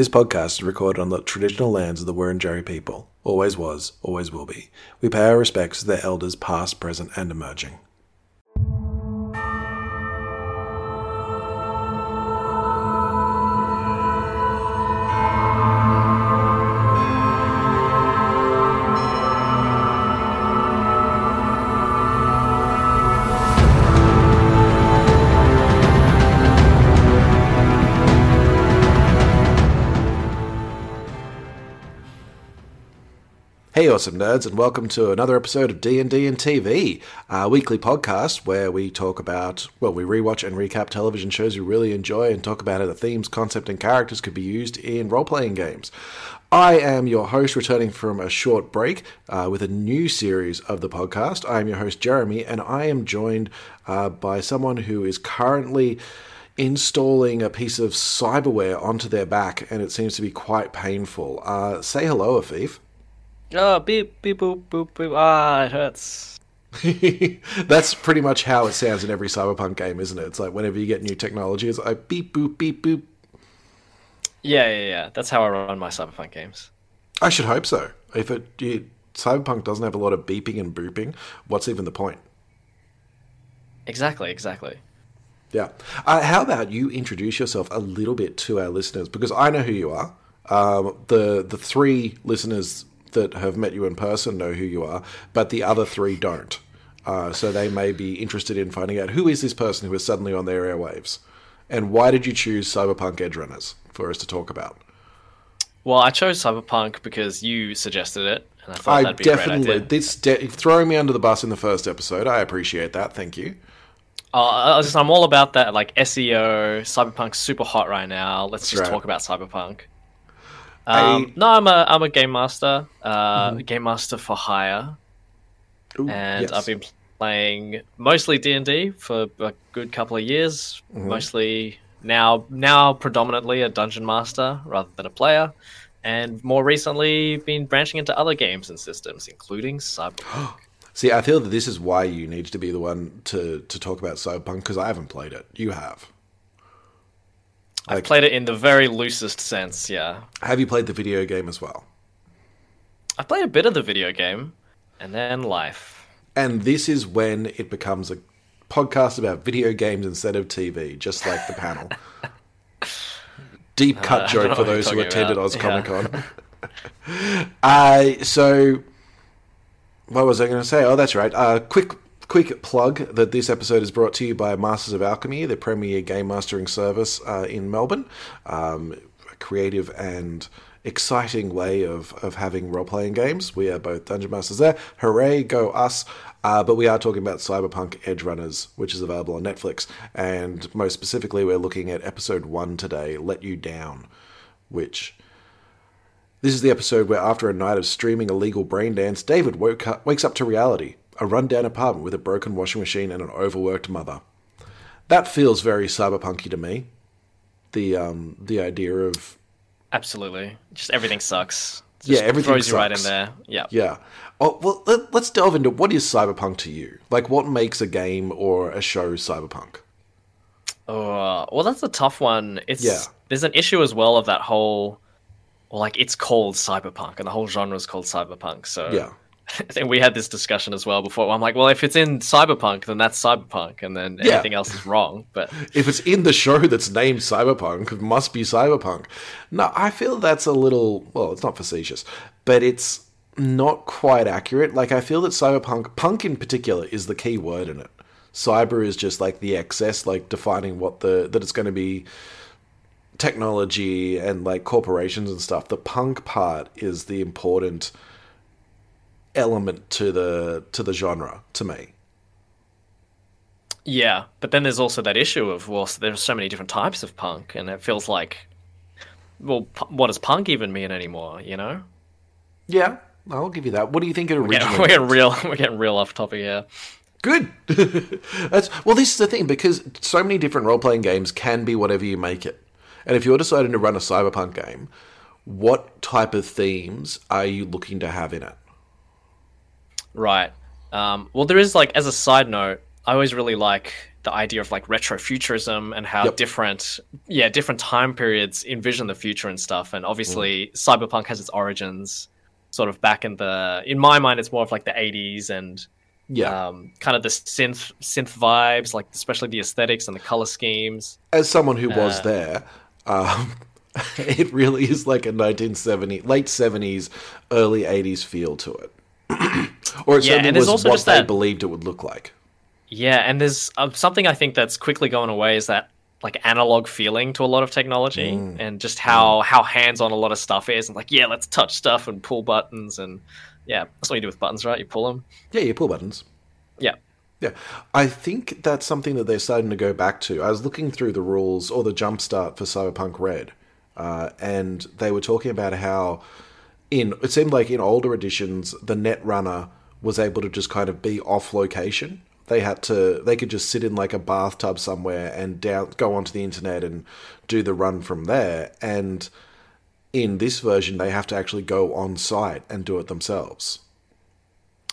This podcast is recorded on the traditional lands of the Wurundjeri people. Always was, always will be. We pay our respects to their elders past, present, and emerging. Awesome nerds, and welcome to another episode of D and D and TV, a weekly podcast where we talk about, well, we rewatch and recap television shows we really enjoy and talk about how the themes, concept, and characters could be used in role-playing games. I am your host, returning from a short break uh, with a new series of the podcast. I am your host, Jeremy, and I am joined uh, by someone who is currently installing a piece of cyberware onto their back, and it seems to be quite painful. Uh, say hello, Afif. Oh, beep, beep, boop, boop, boop. Ah, it hurts. That's pretty much how it sounds in every cyberpunk game, isn't it? It's like whenever you get new technology, it's like beep, boop, beep, boop. Yeah, yeah, yeah. That's how I run my cyberpunk games. I should hope so. If it you, cyberpunk doesn't have a lot of beeping and booping, what's even the point? Exactly, exactly. Yeah. Uh, how about you introduce yourself a little bit to our listeners because I know who you are. Um, the the three listeners that have met you in person know who you are, but the other three don't. Uh, so they may be interested in finding out who is this person who is suddenly on their airwaves, and why did you choose Cyberpunk Edgerunners for us to talk about? Well, I chose Cyberpunk because you suggested it, and I thought I that'd be a great definitely idea. this de- throwing me under the bus in the first episode. I appreciate that. Thank you. Uh, I I'm all about that, like SEO. Cyberpunk's super hot right now. Let's just right. talk about Cyberpunk. I- Mm-hmm. Um, no, I'm a I'm a game master, uh, game master for hire, Ooh, and yes. I've been playing mostly D and D for a good couple of years. Mm-hmm. Mostly now, now predominantly a dungeon master rather than a player, and more recently been branching into other games and systems, including Cyberpunk. See, I feel that this is why you need to be the one to, to talk about Cyberpunk because I haven't played it. You have. I've played it in the very loosest sense. Yeah, Have you played the video game as well? I played a bit of the video game, and then life. And this is when it becomes a podcast about video games instead of TV, just like the panel. Deep cut Uh, joke for those who attended about. Oz Comic Con. uh, so, what was I going to say? Oh, that's right. Uh, quick, quick plug that this episode is brought to you by Masters of Alchemy, the premier game mastering service uh, in Melbourne. Um, creative and exciting way of, of having role playing games. We are both dungeon masters there. Hooray, go us! Uh, but we are talking about Cyberpunk Edgerunners, which is available on Netflix. And most specifically, we're looking at episode one today, Let You Down, which this is the episode where, after a night of streaming illegal brain dance, David woke up, wakes up to reality a rundown apartment with a broken washing machine and an overworked mother. That feels very cyberpunky to me. The um, the idea of Absolutely, just everything sucks. Yeah, everything throws you right in sucks. there. Yeah. yeah. Oh well, let, let's delve into what is cyberpunk to you. Like, what makes a game or a show cyberpunk? Oh, well, that's a tough one. It's Yeah. there's an issue as well of that whole, well, like it's called cyberpunk, and the whole genre is called cyberpunk. So Yeah. I think we had this discussion as well before. I'm like, well, if it's in cyberpunk, then that's cyberpunk, and then Yeah. anything else is wrong. But if it's in the show that's named Cyberpunk, it must be Cyberpunk. No, I feel that's a little well, it's not facetious, but it's not quite accurate. Like I feel that Cyberpunk, punk in particular, is the key word in it. Cyber is just like the excess, like defining what the that it's going to be technology and like corporations and stuff. The punk part is the important element to the to the genre to me. yeah, but then there's also that issue of well, there's so many different types of punk, and it feels like, well, p- what does punk even mean anymore? You know? Yeah, I'll give you that. What do you think it originally? we're getting real. We're getting real off topic here. Good. That's well. This is the thing because so many different role playing games can be whatever you make it. And if you're deciding to run a cyberpunk game, what type of themes are you looking to have in it? Right. Um, well, there is like as a side note, I always really like the idea of like retrofuturism and how Yep. different yeah different time periods envision the future and stuff and obviously cyberpunk has its origins sort of back in the in my mind it's more of like the 80s and Yeah. um, kind of the synth synth vibes like especially the aesthetics and the color schemes As someone who was uh, there, um, it really is like a 1970, late 70s, early 80s feel to it. Or it Yeah, certainly was also what they that- believed it would look like. Yeah, and there's uh, something I think that's quickly going away is that like analog feeling to a lot of technology and just how how hands on a lot of stuff is and like yeah, let's touch stuff and pull buttons and yeah, that's what you do with buttons, right? You pull them. Yeah, you pull buttons. Yeah. Yeah, I think that's something that they're starting to go back to. I was looking through the rules or the jumpstart for Cyberpunk Red, uh, and they were talking about how in it seemed like in older editions the Netrunner was able to just kind of be off location. They had to they could just sit in like a bathtub somewhere and down go onto the internet and do the run from there. And in this version, they have to actually go on site and do it themselves.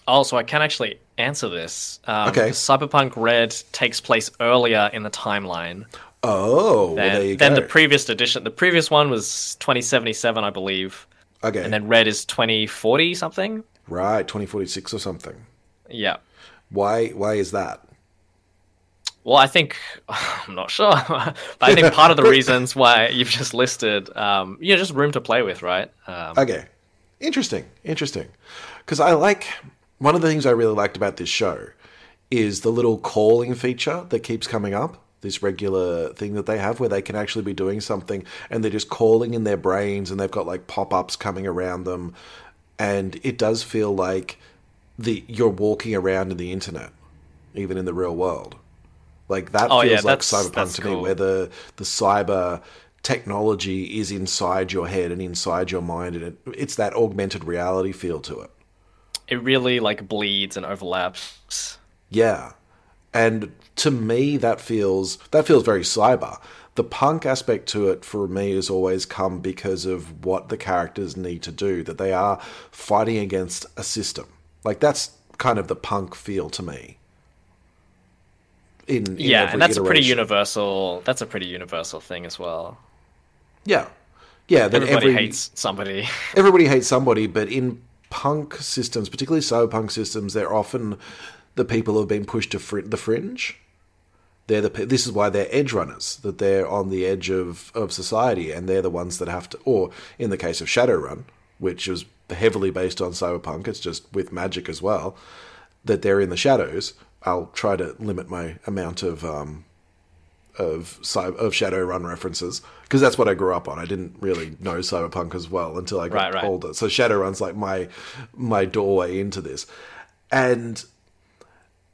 Oh, so I can actually answer this. Um, Okay. Cyberpunk Red takes place earlier in the timeline Oh, well, than, there you than the previous edition. The previous one was 2077, I believe, okay, and then Red is 2040 something. Right, twenty forty six or something. Yeah. Why? Why is that? Well, I think I'm not sure, but I think part of the reasons why you've just listed, um, you know, just room to play with, right? Um, Okay, interesting, interesting. Because I like one of the things I really liked about this show is the little calling feature that keeps coming up. This regular thing that they have where they can actually be doing something and they're just calling in their brains and they've got like pop ups coming around them, and it does feel like the you're walking around in the internet, even in the real world. Like that Oh, feels yeah, like cyberpunk to me, cool. where the the cyber technology is inside your head and inside your mind, and it, it's that augmented reality feel to it. it really like bleeds and overlaps. Yeah, and to me, that feels that feels very cyber. The punk aspect to it for me has always come because of what the characters need to do. That they are fighting against a system. Like that's kind of the punk feel to me. In, in yeah, and that's a pretty universal. That's a pretty universal thing as well. Yeah, yeah. That Everybody every, hates somebody. everybody hates somebody, but in punk systems, particularly cyberpunk systems, they're often the people who have been pushed to fr- the fringe. They're the this is why they're edge runners, that they're on the edge of, of society, and they're the ones that have to. Or in the case of Shadowrun, which was heavily based on cyberpunk, it's just with magic as well, that they're in the shadows. I'll try to limit my amount of um, of of Shadowrun references because that's what I grew up on. I didn't really know cyberpunk as well until I got Right, right. older. So Shadowrun's like my my doorway into this, and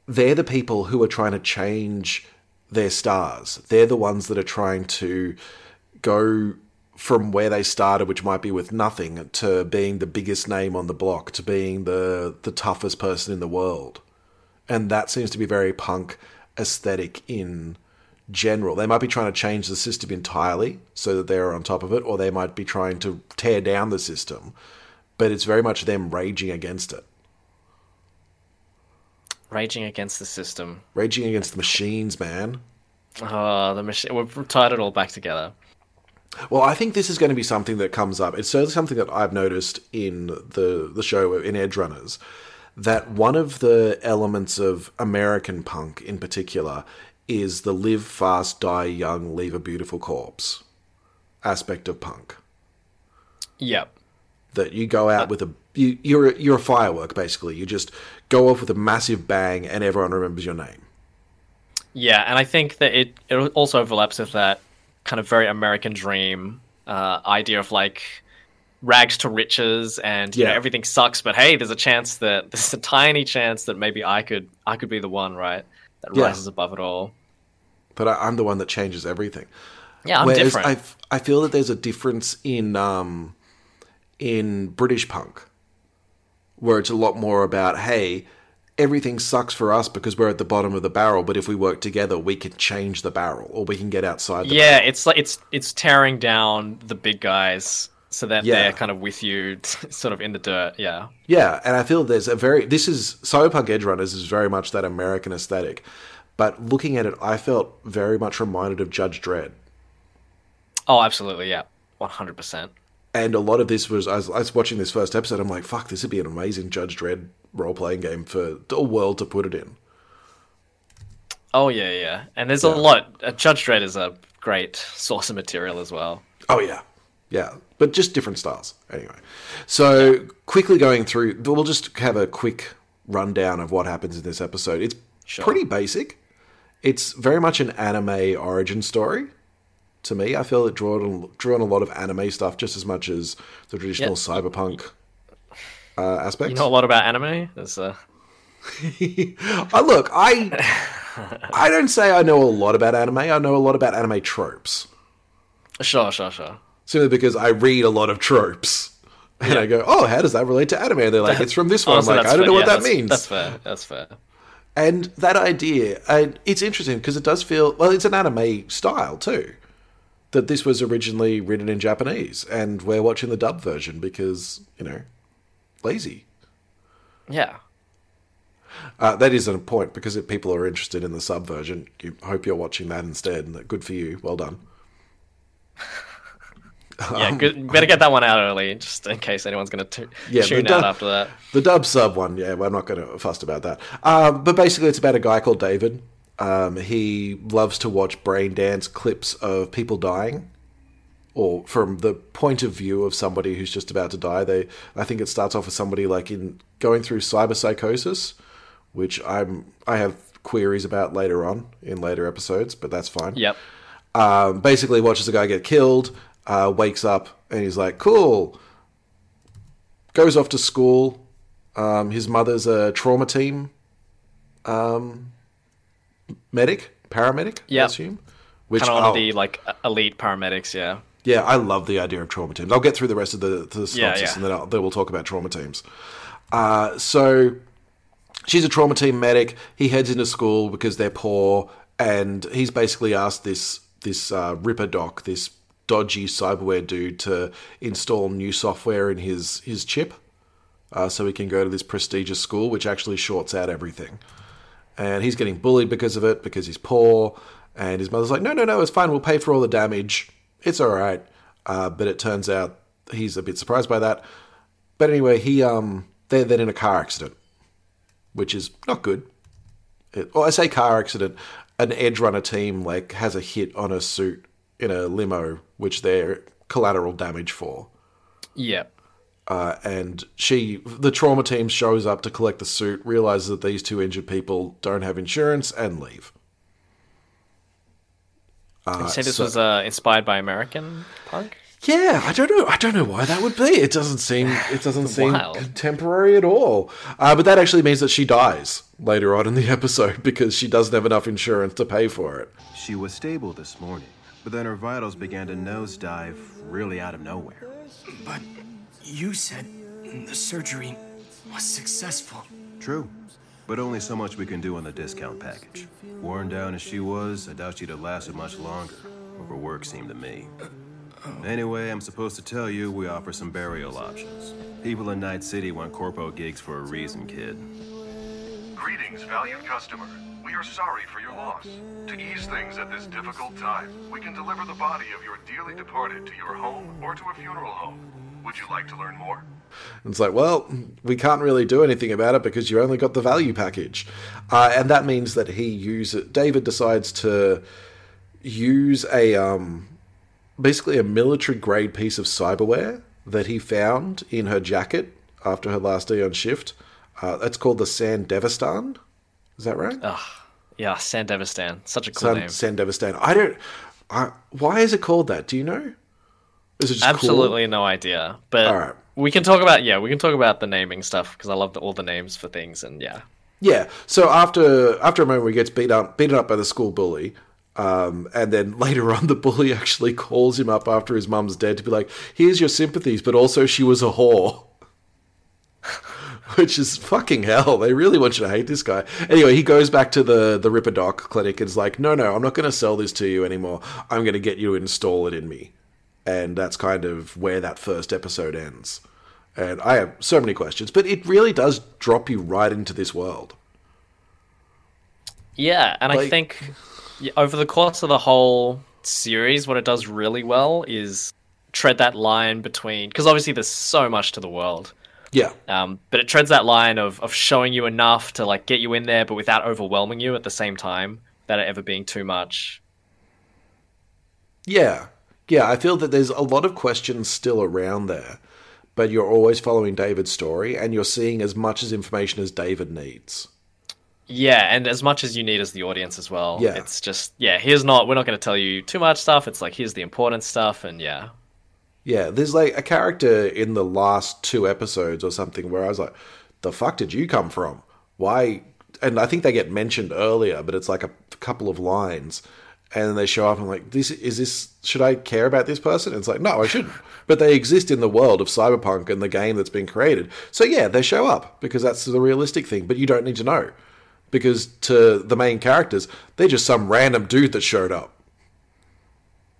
they're the people who are trying to change their stars. They're the ones that are trying to go from where they started, which might be with nothing, to being the biggest name on the block, to being the the toughest person in the world. And that seems to be very punk aesthetic in general. They might be trying to change the system entirely so that they're on top of it, or they might be trying to tear down the system. But it's very much them raging against it, Raging against the system. raging against the machines, man. Oh, the machine. We've tied it all back together. Well, I think this is going to be something that comes up. It's certainly something that I've noticed in the the show in Edgerunners that one of the elements of American punk in particular is the live fast, die young, leave a beautiful corpse aspect of punk. Yep. That you go out uh with a you, you're a, you're a firework basically. You just go off with a massive bang, and everyone remembers your name. Yeah, and I think that it it also overlaps with that kind of very American dream uh, idea of like rags to riches and you know Yeah. everything sucks, but hey, there's a chance that there's a tiny chance that maybe I could I could be the one, right? That Yeah. rises above it all. But I, I'm the one that changes everything. Yeah, I'm Whereas different. I, f- I feel that there's a difference in um, in British punk, where it's a lot more about hey, everything sucks for us because we're at the bottom of the barrel, but if we work together, we can change the barrel or we can get outside. the Yeah, it's like it's it's tearing down the big guys so that Yeah. they're kind of with you, sort of in the dirt. Yeah, Yeah, and I feel there's a very this is Cyberpunk Edgerunners is very much that American aesthetic, but looking at it, I felt very much reminded of Judge Dredd. Oh, absolutely, yeah, one hundred percent. And a lot of this was I, was I was watching this first episode. I'm like, fuck, this would be an amazing Judge Dredd role playing game for the world to put it in. Oh yeah, yeah, and there's a lot. Uh, Judge Dredd is a great source of material as well. Oh yeah, yeah, but just different styles. Anyway, so quickly going through, we'll just have a quick rundown of what happens in this episode. It's Sure. pretty basic. It's very much an anime origin story. To me, I feel it drew on, drew on a lot of anime stuff just as much as the traditional Yeah. cyberpunk uh, aspects. You know a lot about anime. There's uh, I look, I I don't say I know a lot about anime. I know a lot about anime tropes. sure, sure, sure. Simply because I read a lot of tropes. And I go, oh, how does that relate to anime? And they're like, it's from this one. I'm like, I don't fair. know what Yeah, that that's- means. That's fair. That's fair. And that idea, and it's interesting because it does feel well. It's an anime style too. That this was originally written in Japanese, and we're watching the dub version because you know, lazy. Yeah. Uh, that isn't a point because if people are interested in the sub version, you hope you're watching that instead. And good for you. Well done. Yeah, good. Better get that one out early, just in case anyone's going to Yeah, tune du- out after that. The dub sub one, yeah, we're not going to fuss about that. Um, but basically, it's about a guy called David. Um, he loves to watch brain dance clips of people dying, or from the point of view of somebody who's just about to die. They, I think it starts off with somebody like in going through cyber psychosis, which I'm I have queries about later on in later episodes, but that's fine Yep. um, basically watches a guy get killed, uh, wakes up, and he's like, cool. Goes off to school. Um, his mother's a trauma team um, medic, paramedic, I assume. Which, Kind of one of the like elite paramedics. Yeah. yeah, I love the idea of trauma teams. I'll get through the rest of the, the synopsis Yeah, yeah. and then, I'll, then we'll talk about trauma teams. Uh, so she's a trauma team medic. He heads into school because they're poor, and he's basically asked this this uh, Ripperdoc, this dodgy cyberware dude, to install new software in his his chip, uh, so he can go to this prestigious school, which actually shorts out everything. And he's getting bullied because of it because he's poor. And his mother's like, "No, no, no, it's fine. We'll pay for all the damage. It's all right." Uh, but it turns out he's a bit surprised by that. But anyway, he um they're then in a car accident, which is not good. It, or I say car accident, an edge runner team like has a hit on a suit in a limo, which they're collateral damage for. Yep. Uh, and she, the trauma team, shows up to collect the suit, realizes that these two injured people don't have insurance, and leave. you say this so- was uh, inspired by American punk? Yeah, I don't know. I don't know why that would be. It doesn't seem. It doesn't seem Wild. contemporary at all. Uh, but that actually means that she dies later on in the episode because she doesn't have enough insurance to pay for it. She was stable this morning, but then her vitals began to nosedive really out of nowhere. But you said the surgery was successful. True, but only so much we can do on the discount package. Worn down as she was, I doubt she'd have lasted much longer. Overwork seemed to me. Anyway, I'm supposed to tell you we offer some burial options. People in Night City want corpo gigs for a reason, kid. Greetings, valued customer. We are sorry for your loss. To ease things at this difficult time, we can deliver the body of your dearly departed to your home or to a funeral home. Would you like to learn more? And it's like, well, we can't really do anything about it because you only got the value package, uh, and that means that he uses. David decides to use a um, basically a military grade piece of cyberware that he found in her jacket after her last day on shift. Uh, it's called the Sandevistan. Is that right? Yeah, Sandevistan. Such a cool San, name. Sandevistan. I don't. I, why is it called that? Do you know? Is it just cool? Absolutely no idea. But right. we can talk about yeah, we can talk about the naming stuff because I love the, all the names for things and yeah. Yeah. So after after a moment he gets beat up beaten up by the school bully, um, and then later on the bully actually calls him up after his mum's dead to be like, "Here's your sympathies, but also she was a whore." Which is fucking hell. They really want you to hate this guy. Anyway, he goes back to the the Ripperdoc clinic and is like, "No, no, I'm not going to sell this to you anymore. I'm going to get you to install it in me." And that's kind of where that first episode ends. And I have so many questions, but it really does drop you right into this world. Yeah, and I think over the course of the whole series, what it does really well is tread that line between because obviously there's so much to the world, Yeah. um, but it treads that line of of showing you enough to like get you in there, but without overwhelming you at the same time, without it ever being too much. Yeah. Yeah, I feel that there's a lot of questions still around there, but you're always following David's story and you're seeing as much as information as David needs. Yeah, and as much as you need as the audience as well. Yeah. It's just yeah, here's not we're not going to tell you too much stuff. It's like here's the important stuff, and yeah, Yeah, there's like a character in the last two episodes or something where I was like, the fuck did you come from? Why? And I think they get mentioned earlier, but it's like a couple of lines. And then they show up and like, this is this, should I care about this person? And it's like, no, I shouldn't. But they exist in the world of Cyberpunk and the game that's been created. So yeah, they show up because that's the realistic thing, but you don't need to know. Because to the main characters, they're just some random dude that showed up.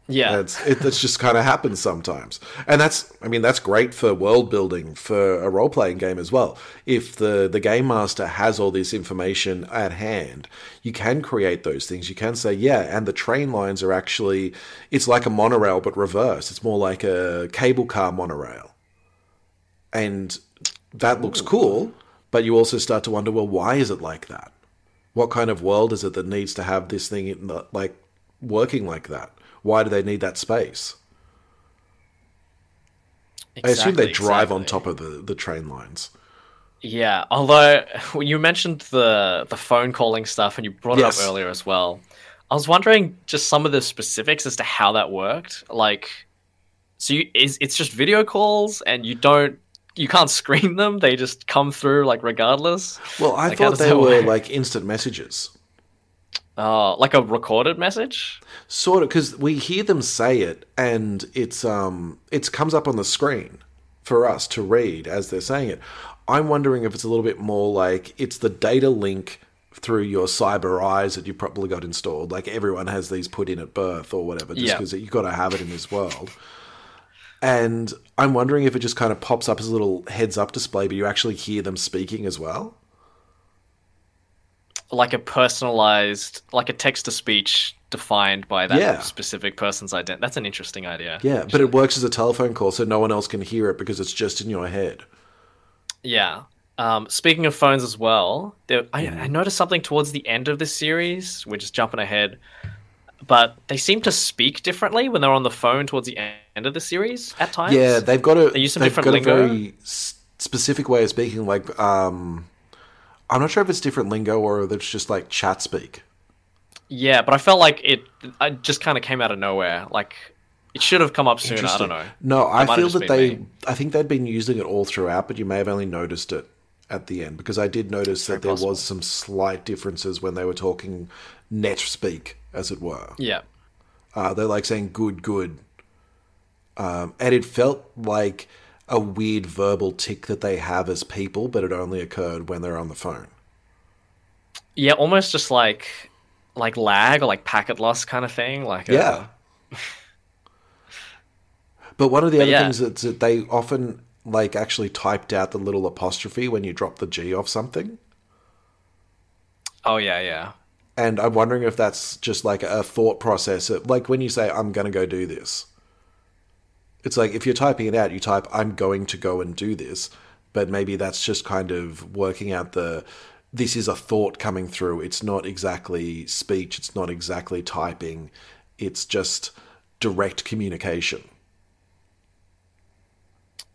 Yeah, It's it that's just kind of happens sometimes, and that's I mean that's great for world building for a role playing game as well. If the the game master has all this information at hand, you can create those things. You can say yeah, and the train lines are actually it's like a monorail but reverse. It's more like a cable car monorail, and that looks cool. But you also start to wonder, well, why is it like that? What kind of world is it that needs to have this thing in the, like working like that? Why do they need that space? I assume they Exactly, drive on top of the, the train lines. Yeah, although when you mentioned the the phone calling stuff and you brought Yes. it up earlier as well, I was wondering just some of the specifics as to how that worked. Like, so you, is it's just video calls and you don't you can't screen them; they just come through like regardless. Well, I Like, thought they were work? like instant messages. Oh, like a recorded message. Sort of, because we hear them say it, and it's um, it comes up on the screen for us to read as they're saying it. I'm wondering if it's a little bit more like it's the data link through your cyber eyes that you probably got installed. Like everyone has these put in at birth or whatever, just Yeah. because you've got to have it in this world. And I'm wondering if it just kind of pops up as a little heads up display, but you actually hear them speaking as well. Like a personalized, like a text to speech defined by that Yeah. specific person's identity. That's an interesting idea. Yeah, but it works as a telephone call, so no one else can hear it because it's just in your head. Yeah. Um, speaking of phones as well, there, I, Mm-hmm. I noticed something towards the end of this series. We're just jumping ahead, but they seem to speak differently when they're on the phone towards the end of the series at times. Yeah, they've got a They use some different lingo. a very specific way of speaking. Like, um, I'm not sure if it's different lingo or if it's just like chat speak. yeah, but I felt like it. I just kind of came out of nowhere. Like it should have come up sooner. I don't know. No, I feel that they. me. I think they'd been using it all throughout, but you may have only noticed it at the end because I did notice that there possible. was some slight differences when they were talking net speak, as it were. Yeah. Uh, they're like saying "good, good," um, and it felt like a weird verbal tick that they have as people, but it only occurred when they're on the phone. Yeah, almost just like like lag or like packet loss kind of thing. Like uh, Yeah. but one of the other yeah. things is that they often like actually typed out the little apostrophe when you drop the G off something. oh yeah, yeah. And I'm wondering if that's just like a thought process. Like when you say, I'm going to go do this. It's like if you're typing it out, you type, I'm going to go and do this. But maybe that's just kind of working out the, this is a thought coming through. It's not exactly speech. It's not exactly typing. It's just direct communication.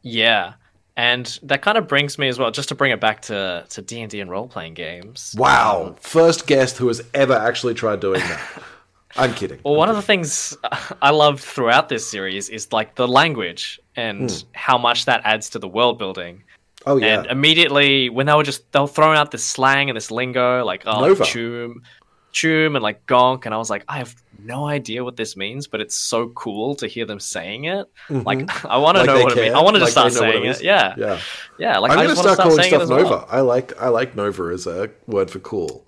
Yeah. And that kind of brings me as well, just to bring it back to to D and D and role playing games. Wow. Um, First guest who has ever actually tried doing that. I'm kidding. Well, one of the things I loved throughout this series is like the language and how much that adds to the world building. Oh, yeah. And immediately when they were just they were throwing out this slang and this lingo, like oh Nova. choom, choom, and like gonk, and I was like, I have no idea what this means, but it's so cool to hear them saying it. Like I want to Mm-hmm. Like know what it means. I wanted to Like start they know what saying it it. Yeah, Yeah. yeah. Like I'm I to just want start to calling saying stuff it as well. Nova. I like I like Nova as a word for cool.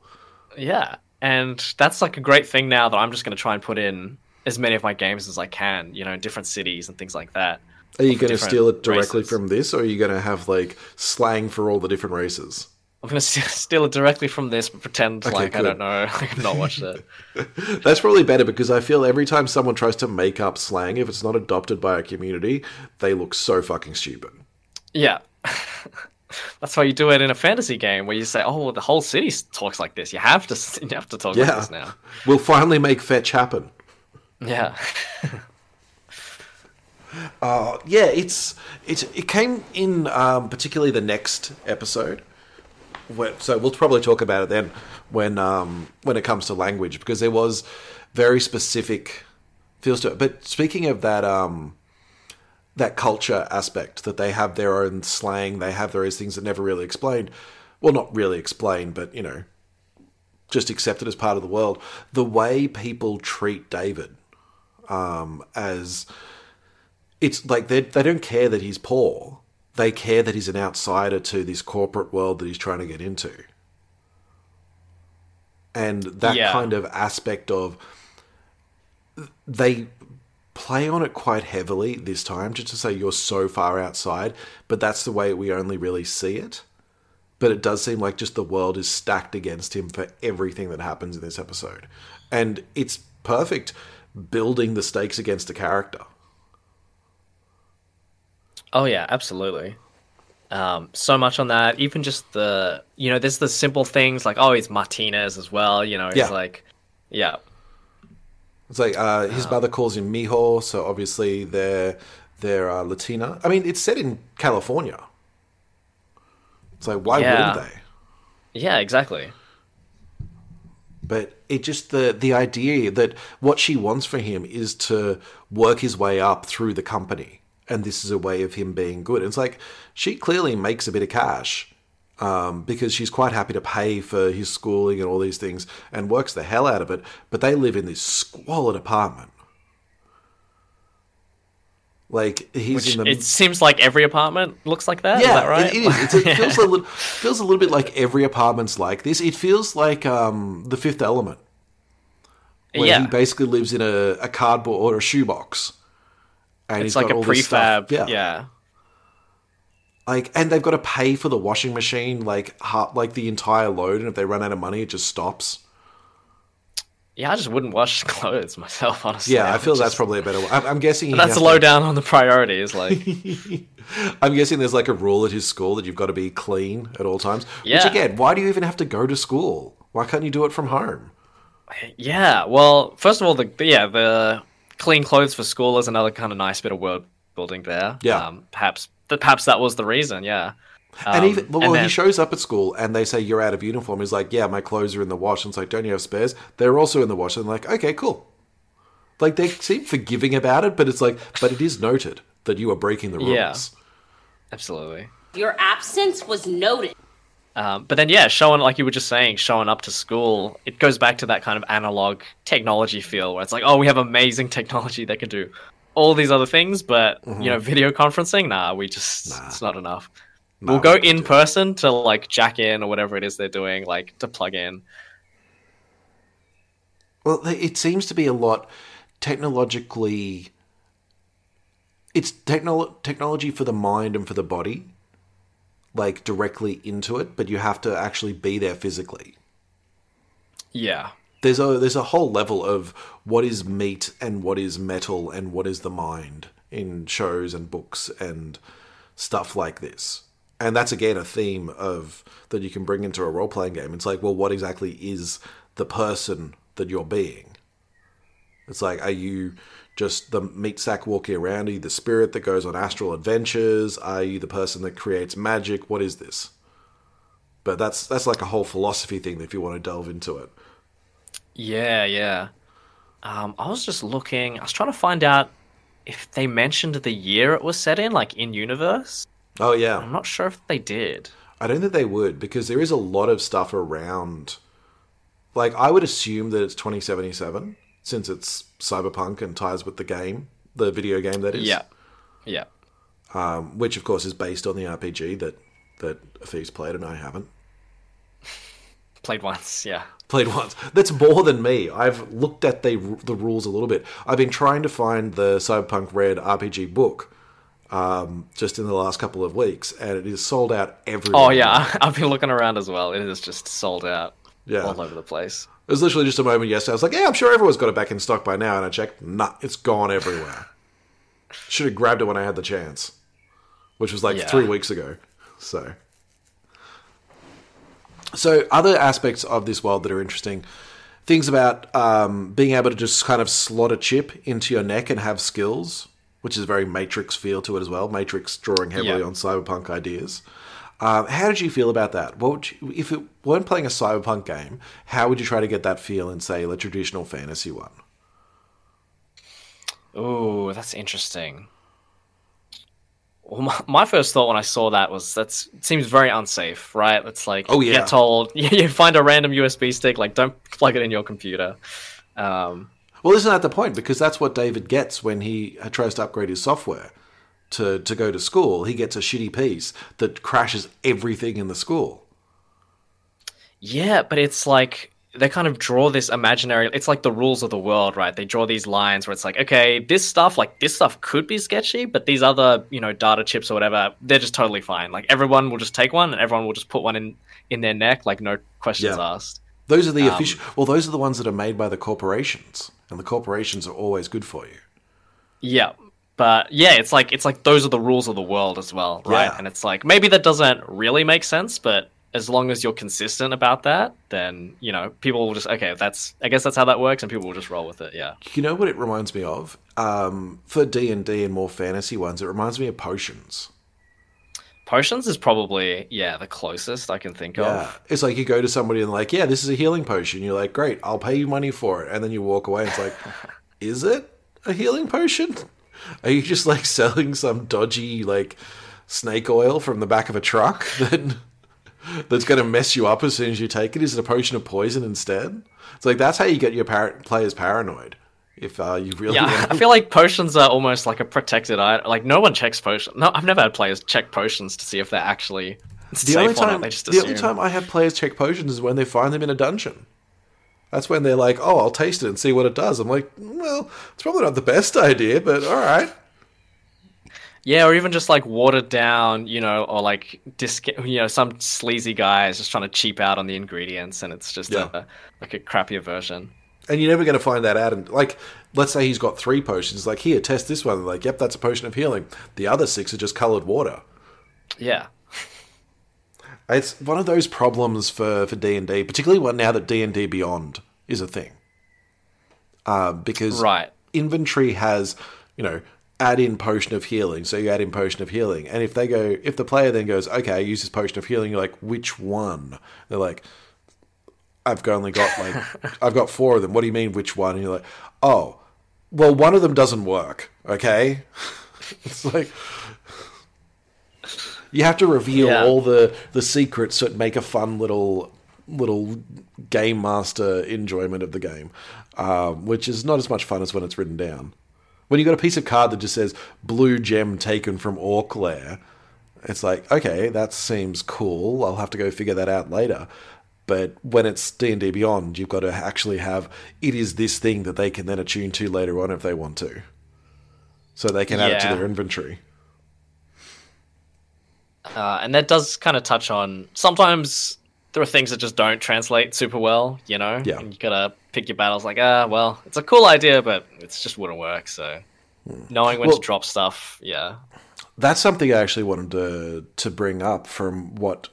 Yeah, and that's like a great thing now that I'm just going to try and put in as many of my games as I can, you know, in different cities and things like that. Are you going to steal it directly races. from this, or are you going to have like slang for all the different races? I'm gonna steal it directly from this, but pretend Okay, like I don't know. I've not watched it. That's probably better because I feel every time someone tries to make up slang, if it's not adopted by a community, they look so fucking stupid. Yeah. That's why you do it in a fantasy game where you say, "Oh, well, the whole city talks like this. You have to, you have to talk like Yeah. this now." We'll finally make fetch happen. Yeah, Yeah, it's it's it came in um, particularly the next episode. Where, so we'll probably talk about it then when um, when it comes to language because there was very specific feels to it. But speaking of that um, that culture aspect that they have their own slang, they have those things that never really explained. Well, not really explained, but you know, just accepted as part of the world. The way people treat David um, as it's like they they don't care that he's poor. They care that he's an outsider to this corporate world that he's trying to get into. And that Yeah. kind of aspect of they play on it quite heavily this time just to say you're so far outside, but that's the way we only really see it. But it does seem like just the world is stacked against him for everything that happens in this episode. And it's perfect building the stakes against a character. Oh yeah, absolutely. Um, so much on that. Even just the you know, there's the simple things like oh, he's Martinez as well. You know, he's Yeah. like, yeah, It's like uh, his mother calls him Mijo, so obviously they're they're uh, Latina. I mean, it's set in California. It's like why Yeah. wouldn't they? yeah, exactly. But it just the the idea that what she wants for him is to work his way up through the company, and this is a way of him being good. It's like she clearly makes a bit of cash um, because she's quite happy to pay for his schooling and all these things, and works the hell out of it. But they live in this squalid apartment. Like he's Which in the it seems like every apartment looks like that. yeah, that right? it, it is. It feels a little feels a little bit like every apartment's like this. It feels like um, the Fifth Element, where yeah, he basically lives in a, a cardboard or a shoebox, and it's like a all this stuff. prefab. Yeah. Like and they've got to pay for the washing machine, like ha- like the entire load, and if they run out of money, it just stops. Yeah, I just wouldn't wash clothes myself, honestly. Yeah, I feel Just- that's probably a better Way. I'm, I'm guessing that's a to- low down on the priorities. Like, I'm guessing there's like a rule at his school that you've got to be clean at all times. Which again, why do you even have to go to school? Why can't you do it from home? yeah. Well, first of all, the yeah the clean clothes for school is another kind of nice bit of world building there. Yeah. Um, perhaps perhaps that was the reason. Yeah. And Um, even well, and he shows up at school and they say you're out of uniform. He's like, "Yeah, my clothes are in the wash." And it's like, "Don't you have spares?" They're also in the wash. And like, okay, cool. Like they seem forgiving about it, but it's like, but it is noted that you are breaking the rules. Yeah. Absolutely. Your absence was noted. Um, but then, yeah, showing like you were just saying, showing up to school, it goes back to that kind of analog technology feel where it's like, oh, we have amazing technology that can do all these other things, but you mm-hmm. know, video conferencing, nah, we just it's not enough. we'll go we in person to like jack in or whatever it is they're doing, like to plug in. Well, it seems to be a lot technologically. It's technolo- technology for the mind and for the body, like directly into it, but you have to actually be there physically. Yeah, there's a there's a whole level of what is meat and what is metal and what is the mind in shows and books and stuff like this. And that's again a theme of that you can bring into a role playing game. It's like, well, what exactly is the person that you're being? It's like, are you just the meat sack walking around? Are you the spirit that goes on astral adventures? Are you the person that creates magic? What is this? But that's that's like a whole philosophy thing if you want to delve into it. Yeah, yeah. Um, I was just looking. I was trying to find out if they mentioned the year it was set in, like in universe. Oh yeah. I'm not sure if they did. I don't think they would because there is a lot of stuff around. Like I would assume that it's 2077 since it's cyberpunk and ties with the game, the video game that is. Yeah, yeah. Um, which of course is based on the RPG that that Afif's played and I haven't Played once. Yeah. Played once. That's more than me. I've looked at the the rules a little bit. I've been trying to find the Cyberpunk Red RPG book um, just in the last couple of weeks, and it is sold out everywhere. Oh yeah, I've been looking around as well. It is just sold out Yeah. all over the place. It was literally just a moment yesterday. I was like, yeah, I'm sure everyone's got it back in stock by now. And I checked, nah, it's gone everywhere. Should have grabbed it when I had the chance, which was like Yeah. three weeks ago. So, so other aspects of this world that are interesting, things about um, being able to just kind of slot a chip into your neck and have skills, which is a very Matrix feel to it as well. Matrix drawing heavily Yeah. on cyberpunk ideas. Um, how did you feel about that? What would you, if it weren't playing a cyberpunk game? How would you try to get that feel in, say, a traditional fantasy one? Ooh, that's interesting. Well, my, my first thought when I saw that was that seems very unsafe, right? It's like Oh, you yeah. get told you find a random USB stick, like don't plug it in your computer. Um, Well, isn't that the point? Because that's what David gets when he tries to upgrade his software to to go to school. He gets a shitty piece that crashes everything in the school. Yeah, but it's like they kind of draw this imaginary. It's like the rules of the world, right? They draw these lines where it's like, okay, this stuff, like this stuff, could be sketchy, but these other, you know, data chips or whatever, they're just totally fine. Like everyone will just take one, and everyone will just put one in in their neck, like no questions Yeah. asked. Those are the Um, official. Well, those are the ones that are made by the corporations, and the corporations are always good for you. Yeah. But yeah, it's like it's like those are the rules of the world as well, right? Yeah. And it's like maybe that doesn't really make sense, but as long as you're consistent about that, then you know people will just okay. That's I guess that's how that works, and people will just roll with it. Yeah. You know what it reminds me of? Um, for D and D and more fantasy ones, it reminds me of potions. Potions is probably yeah the closest I can think Yeah, of. it's like you go to somebody and like, yeah, this is a healing potion. You're like, great, I'll pay you money for it, and then you walk away. and It's like, is it a healing potion? Are you just like selling some dodgy like snake oil from the back of a truck that that's going to mess you up as soon as you take it? Is it a potion of poison instead? It's like that's how you get your par- players paranoid. If uh, you really Yeah, want I feel like potions are almost like a protected item. Like no one checks potions. No, I've never had players check potions to see if they're actually the safe only time They just the only time I have players check potions is when they find them in a dungeon. That's when they're like, "Oh, I'll taste it and see what it does." I'm like, "Well, it's probably not the best idea, but all right." Yeah, or even just like watered down, you know, or like disc, you know, some sleazy guy is just trying to cheap out on the ingredients, and it's just Yeah. a, like a crappier version. And you're never going to find that out. And like, let's say he's got three potions. Like, here, test this one. Like, yep, that's a potion of healing. The other six are just colored water. Yeah, It's one of those problems for for D and D, particularly one now that D and D Beyond is a thing. Uh, because right. inventory has, you know, add in potion of healing. So you add in potion of healing, and if they go, if the player then goes, okay, I use this potion of healing, you're like, which one? They're like, I've only got like, I've got four of them. What do you mean, which one? And you're like, oh, well, one of them doesn't work. Okay, it's like. You have to reveal Yeah. all the, the secrets that make a fun little little game master enjoyment of the game, um, which is not as much fun as when it's written down. When you got a piece of card that just says "blue gem taken from Orc Lair," it's like, okay, that seems cool. I'll have to go figure that out later. But when it's D and D Beyond, you've got to actually have it is this thing that they can then attune to later on if they want to, so they can add it to their inventory. Uh, and that does kind of touch on sometimes there are things that just don't translate super well, you know? Yeah. And you gotta pick your battles like, ah, well, it's a cool idea, but it just wouldn't work. So knowing when Well- to drop stuff, yeah. That's something I actually wanted to to bring up from what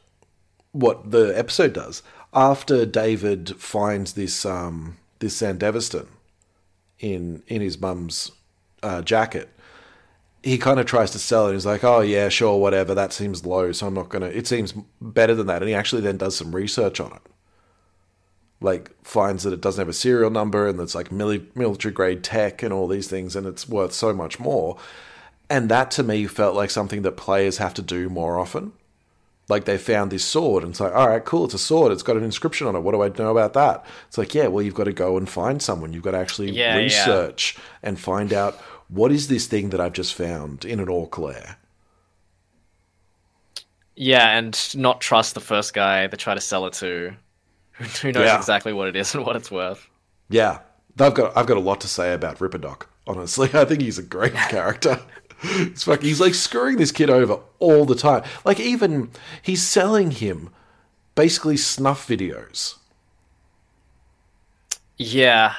what the episode does. After David finds this um this Sandevistan in in his mum's uh, jacket, he kind of tries to sell it. He's like, "Oh yeah, sure, whatever. That seems low, so I'm not gonna." It seems better than that, and he actually then does some research on it. Like finds that it doesn't have a serial number and it's like mili- military grade tech and all these things, and it's worth so much more. And that to me felt like something that players have to do more often. Like they found this sword and it's like, all right, cool, it's a sword. It's got an inscription on it. What do I know about that? It's like, yeah, well, you've got to go and find someone. You've got to actually Yeah, yeah. research and find out what is this thing that I've just found in an lair. Yeah, and not trust the first guy they try to sell it to, who- who knows Yeah. exactly what it is and what it's worth. Yeah, I've got I've got a lot to say about Ripperdoc. Honestly, I think he's a great character. It's fucking, he's like screwing this kid over all the time. Like even he's selling him basically snuff videos. Yeah.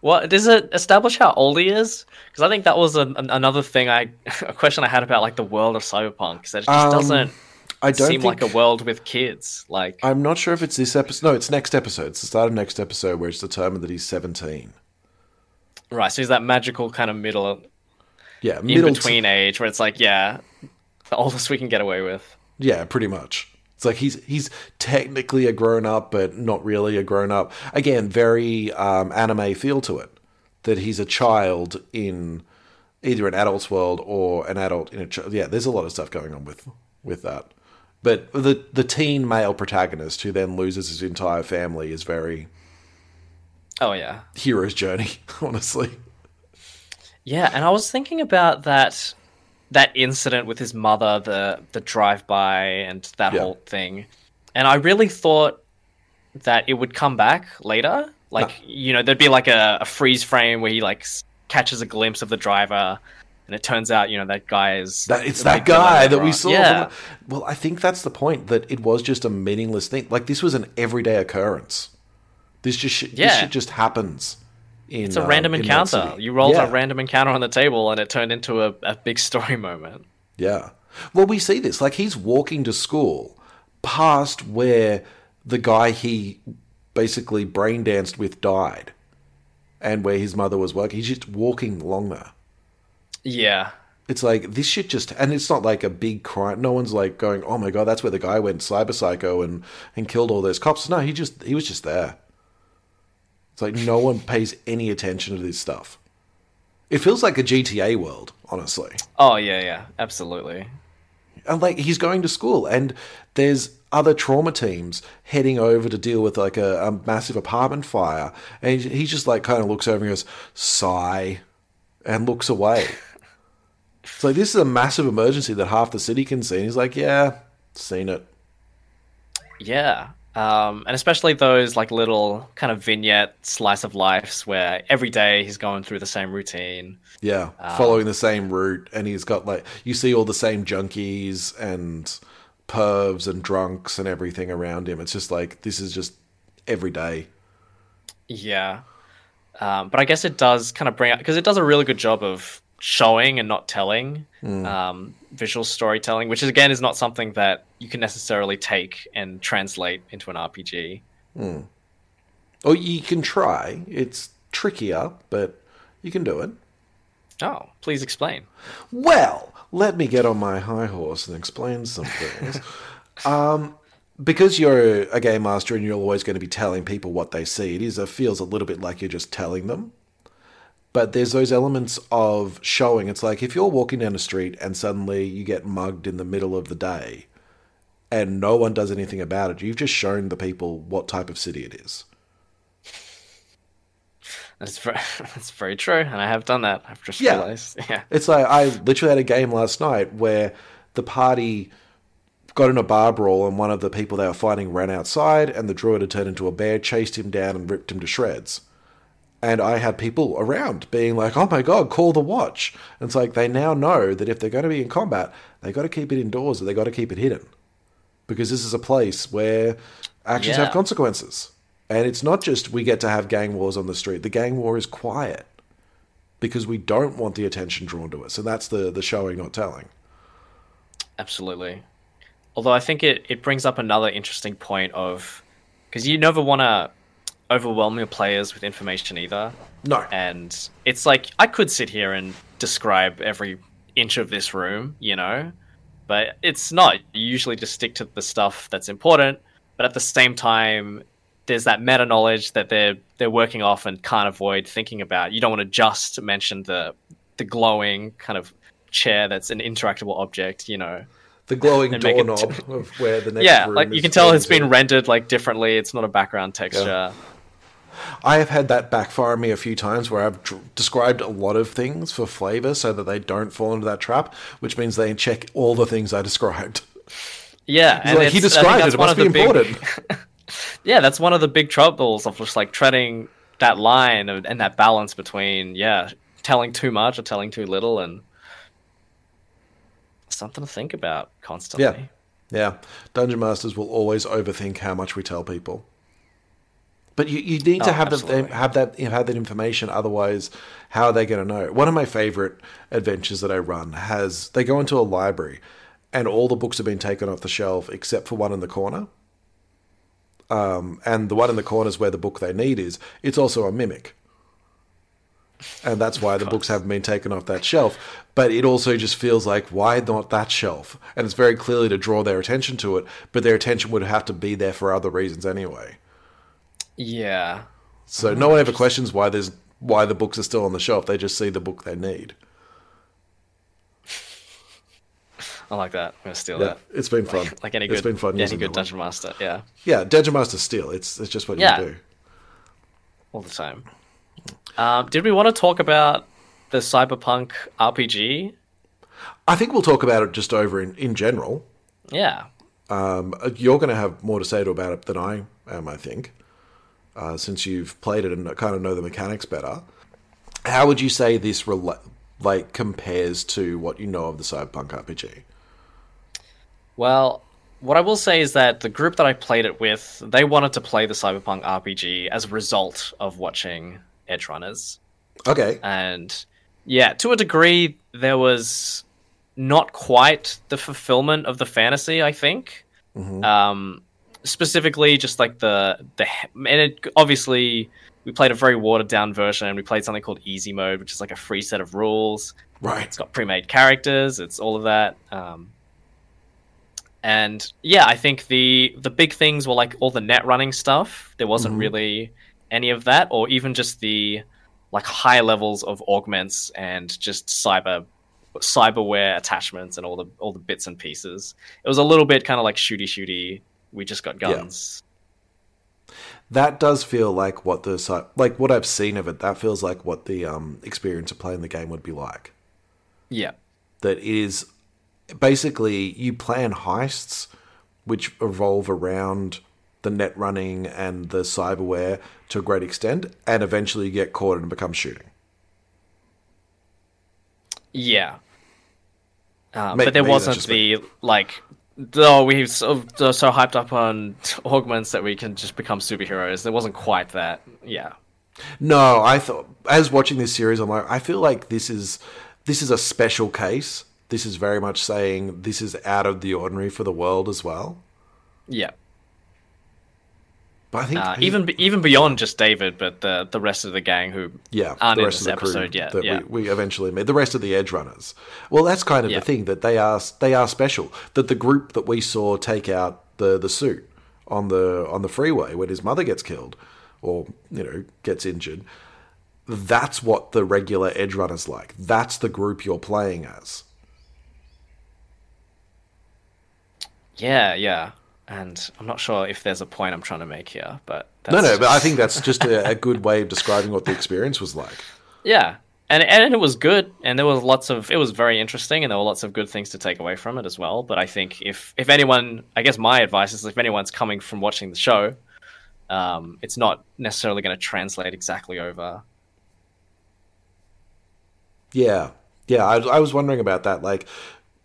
What does it establish how old he is? Because I think that was an, an- another thing I a question I had about like the world of cyberpunk. That it just Um, doesn't I don't seem think like a world with kids. Like I'm not sure if it's this episode. No, it's next episode. It's the start of next episode where it's determined that he's 17. right, so he's that magical kind of middle Yeah, in middle between age where it's like, yeah, the oldest we can get away with. Yeah, pretty much. It's like he's he's technically a grown up, but not really a grown up. Again, very um, anime feel to it. That he's a child in either an adult's world or an adult in a child. Yeah, there's a lot of stuff going on with with that. But the the teen male protagonist who then loses his entire family is very Oh yeah. hero's journey. Honestly, Yeah, and I was thinking about that that incident with his mother, the the drive by and that Yeah. whole thing. And I really thought that it would come back later. Like, you know, there'd be like a, a freeze frame where he like catches a glimpse of the driver and it turns out, you know, that guy is that it's that guy that we saw. Yeah. well, I think that's the point. That it was just a meaningless thing. Like this was an everyday occurrence. This just sh- this shit just happens. In, It's a um, random in encounter. You rolled yeah. a random encounter on the table and it turned into a, a big story moment. Yeah. Well, we see this. Like he's walking to school past where the guy he basically brain danced with died, and where his mother was working. He's just walking along there. Yeah. It's like this shit just, and it's not like a big crime. No one's like going, "Oh my god, that's where the guy went cyber psycho and and killed all those cops." No, he just he was just there. It's like no one pays any attention to this stuff. It feels like a GTA world, honestly. Oh yeah, yeah, absolutely. and like he's going to school and there's other trauma teams heading over to deal with like a, a massive apartment fire and he he just like kind of looks over and goes sigh and looks away it's like this is a massive emergency that half the city can see and he's like yeah seen it Yeah. Um, and especially those like little kind of vignette slice of lives where every day he's going through the same routine. yeah following the same route and he's got like you see all the same junkies and pervs and drunks and everything around him it's just like this is just every day Yeah. Um, but I guess it does kind of bring out because it does a really good job of showing and not telling um, visual storytelling, which is, again is not something that you can necessarily take and translate into an RPG. or you can try it's trickier but you can do it Oh, please explain. Well, let me get on my high horse and explain some things. um, because you're a game master and you're always going to be telling people what they see, it is it feels a little bit like you're just telling them. But there's those elements of showing. It's like if you're walking down a street and suddenly you get mugged in the middle of the day, and no one does anything about it, you've just shown the people what type of city it is. That's very, that's very true, and I have done that. I've just Yeah. realized. Yeah. It's like I literally had a game last night where the party got in a bar brawl and one of the people they were fighting ran outside and the druid had turned into a bear, chased him down and ripped him to shreds. And I had people around being like, "Oh my god, call the watch!" And it's like they now know that if they're going to be in combat, they got to keep it indoors. Or they got to keep it hidden because this is a place where actions Yeah. have consequences. And it's not just we get to have gang wars on the street. The gang war is quiet because we don't want the attention drawn to us, and that's the the showing, not telling. Absolutely. Although I think it, it brings up another interesting point of because you never want to overwhelm your players with information either. No, And it's like I could sit here and describe every inch of this room, you know, but it's not. You usually just stick to the stuff that's important. But at the same time, there's that meta knowledge that they're they're working off and can't avoid thinking about. You don't want to just mention the the glowing kind of chair that's an interactable object, you know. the glowing And make it- doorknob of where the next yeah, room like is you can tell it's been rendered like differently. It's not a background texture. I have had that backfire on me a few times where I've dr- described a lot of things for flavor so that they don't fall into that trap, which means they check all the things I described. Yeah, like, he described it. It must be big- important. yeah, that's one of the big troubles of just like treading that line and, and that balance between yeah telling too much or telling too little, and something to think about constantly. Yeah. Yeah. Dungeon Masters will always overthink how much we tell people. But you, you need to Oh, have that have that have that information. Otherwise, how are they going to know? One of my favorite adventures that I run has they go into a library, and all the books have been taken off the shelf except for one in the corner. Um, and the one in the corner is where the book they need is. It's also a mimic, and that's why the books haven't been taken off that shelf. But it also just feels like why not that shelf? And it's very clearly to draw their attention to it, but their attention would have to be there for other reasons anyway. Yeah. So no one ever questions why there's why the books are still on the shelf. They just see the book they need. I like that. I'm gonna steal Yeah, that. it's been fun. Like any It's good, been fun any good that one. dungeon master. Yeah, Yeah, Dungeon Master Steel. It's it's just what Yeah. you do. all the time. Um, did we want to talk about the cyberpunk RPG? I think we'll talk about it just over in, in general. Yeah. Um, you're going to have more to say to about it than I am, I think, uh, since you've played it and kind of know the mechanics better. How would you say this rela- like compares to what you know of the Cyberpunk RPG? Well, what I will say is that the group that I played it with, they wanted to play the cyberpunk RPG as a result of watching Edgerunners. Okay, and yeah, to a degree, there was not quite the fulfillment of the fantasy. I think, um, specifically, just like the the and it obviously we played a very watered down version, and we played something called Easy Mode, which is like a free set of rules. right. It's got pre-made characters. It's all of that. Um, and yeah, I think the the big things were like all the net running stuff. There wasn't really any of that, or even just the like high levels of augments and just cyber cyberware attachments and all the all the bits and pieces. It was a little bit kind of like shooty shooty. We just got guns. That does feel like what the like what I've seen of it. That feels like what the um, experience of playing the game would be like. Yeah. that it is basically you plan heists which revolve around the net running and the cyberware to a great extent, and eventually you get caught and become shooting. Yeah. Uh, but there wasn't the like. Oh, we so, they're so hyped up on augments that we can just become superheroes. It wasn't quite that. Yeah. No, I thought as watching this series, I'm like, I feel like this is this is a special case. This is very much saying this is out of the ordinary for the world as well. Yeah. But I think Uh, even even beyond just David, but the the rest of the gang who yeah, aren't the in rest this of the crew episode yet. that Yeah. we, we eventually meet. The rest of the edgerunners. Well, that's kind of Yeah. the thing that they are they are special. That the group that we saw take out the the suit on the on the freeway when his mother gets killed or you know gets injured. That's what the regular edgerunners like. That's the group you're playing as. yeah, yeah. And I'm not sure if there's a point I'm trying to make here, but that's No, no, but I think that's just a, a good way of describing what the experience was like. Yeah, and and it was good, and there was lots of it was very interesting, and there were lots of good things to take away from it as well. But I think if if anyone, I guess my advice is if anyone's coming from watching the show, um, it's not necessarily going to translate exactly over. Yeah, yeah. I, I was wondering about that, like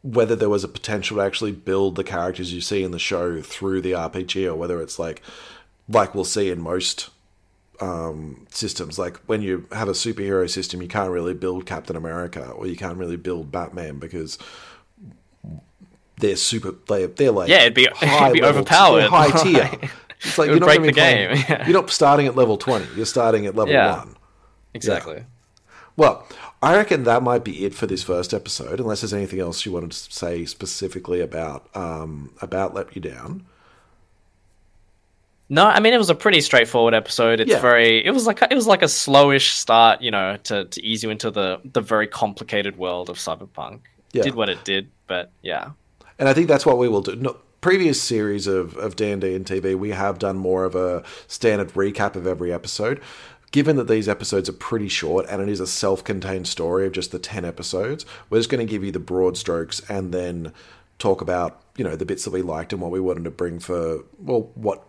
whether there was a potential to actually build the characters you see in the show through the RPG, or whether it's like, like we'll see in most um, systems. Like when you have a superhero system, you can't really build Captain America, or you can't really build Batman because they're super. They they're like Yeah, it'd be- high it'd be level- overpowered. high tier. It's like It you're not break the game, playing- yeah. You're not starting at level twenty. You're starting at level Yeah. one. Exactly. Well, I reckon that might be it for this first episode, unless there's anything else you wanted to say specifically about um, about Let You Down. No, I mean it was a pretty straightforward episode. It's Yeah. very it was like it was like a slowish start, you know, to, to ease you into the the very complicated world of cyberpunk. Yeah. Did what it did, but yeah. And I think that's what we will do. No, previous series of, of D&D and TV, we have done more of a standard recap of every episode. Given that these episodes are pretty short and it is a self-contained story of just the 10 episodes, we're just going to give you the broad strokes and then talk about, you know, the bits that we liked and what we wanted to bring for, well, what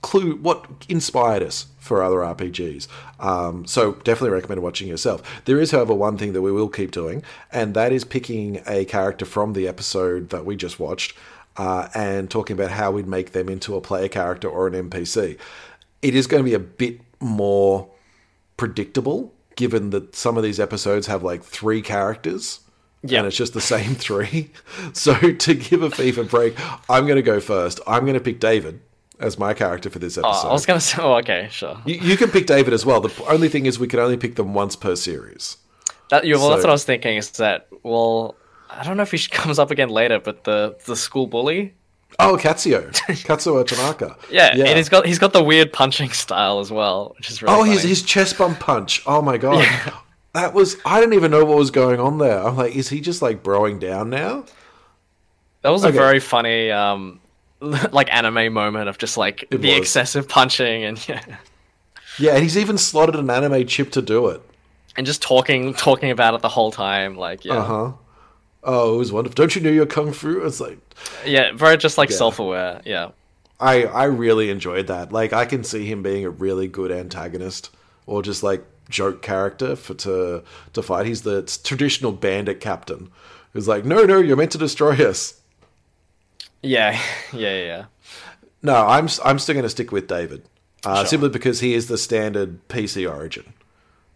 clue what inspired us for other RPGs. Um, so definitely recommend watching yourself. There is, however, one thing that we will keep doing, and that is picking a character from the episode that we just watched uh, and talking about how we'd make them into a player character or an NPC. It is going to be a bit more predictable, given that some of these episodes have like three characters. Yeah. And it's just the same three. So to give Afif a break, I'm going to go first. I'm going to pick David as my character for this Oh, episode. I was gonna say, oh, okay, sure. you, you can pick David as well. The only thing is we can only pick them once per series. That, yeah, well, that's what I was thinking. Is that well, I don't know if he comes up again later, but the the school bully. Oh, Katsuo. Katsuo Tanaka. Yeah, and he's got he's got the weird punching style as well, which is really Oh, his, funny. his chest bump punch. Oh my god. That was I didn't even know what was going on there. I'm like, is he just like broing down now? That was Okay. a very funny, um, like anime moment of just like It the was. excessive punching and yeah, Yeah, and he's even slotted an anime chip to do it. and just talking talking about it the whole time. Like yeah, Uh huh. Oh, it was wonderful. Don't you know your kung fu? It's like yeah, very just like self aware. Yeah, I I really enjoyed that. Like I can see him being a really good antagonist or just like joke character for to to fight. He's the traditional bandit captain who's like, no, no, you're meant to destroy us. yeah, yeah, yeah. No, I'm I'm still going to stick with David, uh, simply because he is the standard PC origin.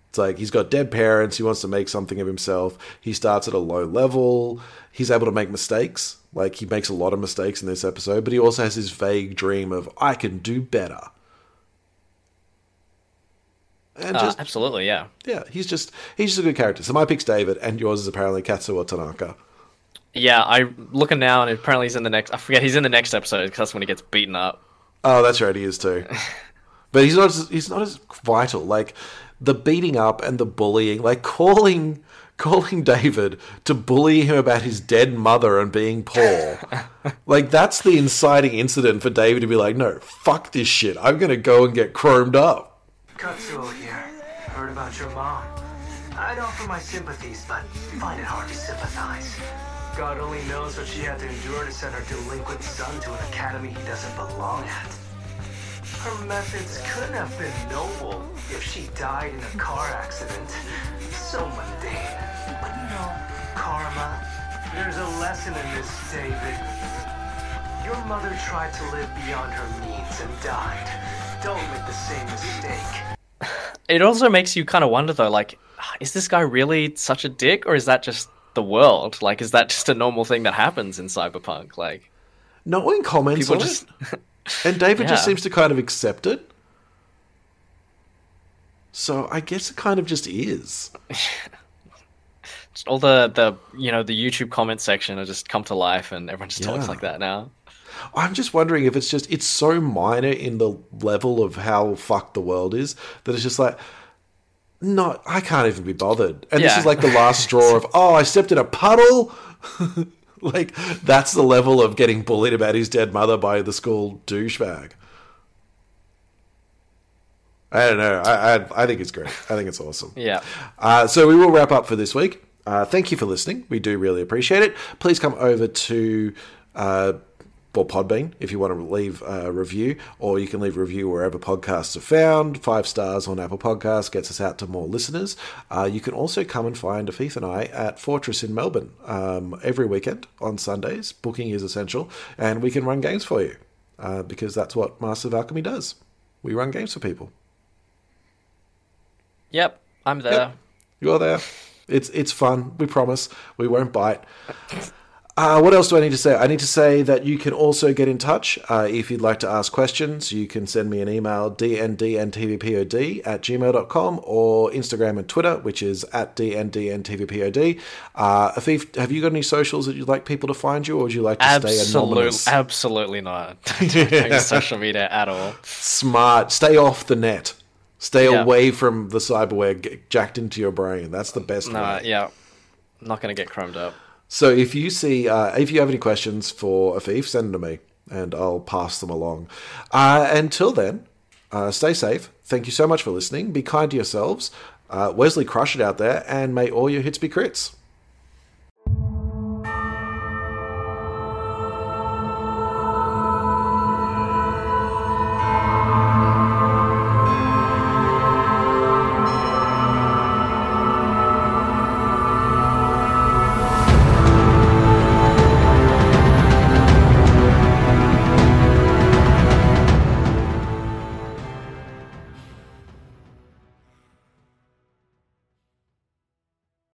It's like he's got dead parents. He wants to make something of himself. He starts at a low level. He's able to make mistakes. Like he makes a lot of mistakes in this episode, but he also has his vague dream of I can do better. And Uh, just absolutely, yeah. yeah, he's just he's just a good character. So my pick's David, and yours is apparently Katsuo Tanaka. Yeah, I looking now, and apparently he's in the next. I forget he's in the next episode because that's when he gets beaten up. Oh, that's right, he is too. But he's not as, he's not as vital. Like the beating up and the bullying, like calling calling David to bully him about his dead mother and being poor. like that's the inciting incident for David to be like, "No, fuck this shit. I'm going to go and get chromed up." Katsuo here. Heard about your mom. I'd offer my sympathies, but find it hard to sympathize. God only knows what she had to endure to send her delinquent son to an academy he doesn't belong at. Her methods couldn't have been noble if she died in a car accident. So mundane. But you know, karma. There's a lesson in this, David. Your mother tried to live beyond her means and died. Don't make the same mistake. It also makes you kind of wonder though, like, is this guy really such a dick, or is that just the world? Like, is that just a normal thing that happens in Cyberpunk? Like, No one comments people on just it, and David just seems to kind of accept it. So I guess it kind of just is. all the the you know the YouTube comment section has just come to life, and everyone just talks like that now. I'm just wondering if it's just it's so minor in the level of how fucked the world is that it's just like no, I can't even be bothered. And this is like the last straw of oh, I stepped in a puddle. like that's the level of getting bullied about his dead mother by the school douchebag. I don't know. I, I I think it's great. I think it's awesome. Yeah. Uh, so we will wrap up for this week. Uh, thank you for listening. We do really appreciate it. Please come over to uh, well, Podbean if you want to leave a review, or you can leave a review wherever podcasts are found. Five stars on Apple Podcasts gets us out to more listeners. Uh, you can also come and find Afif and I at Fortress in Melbourne um, every weekend on Sundays. Booking is essential, and we can run games for you uh, because that's what Master of Alchemy does. We run games for people. Yep, I'm there. Yep. You're there. It's it's fun. We promise. We won't bite. Uh, what else do I need to say? I need to say that you can also get in touch uh, if you'd like to ask questions. You can send me an email, dndntvpod at gmail.com, or Instagram and Twitter, which is at dndntvpod. Uh, Afif, have you got any socials that you'd like people to find you, or would you like to stay Absolutely, anonymous? absolutely not. Social media at all. Smart. Stay off the net. Stay Yeah. away from the cyberware get jacked into your brain. That's the best No, way. yeah, I'm not gonna get chromed up. So if you see, uh, if you have any questions for Afif, send them to me, and I'll pass them along. Uh, until then, uh, stay safe. Thank you so much for listening. Be kind to yourselves. Uh, Wesley, crush it out there, and may all your hits be crits.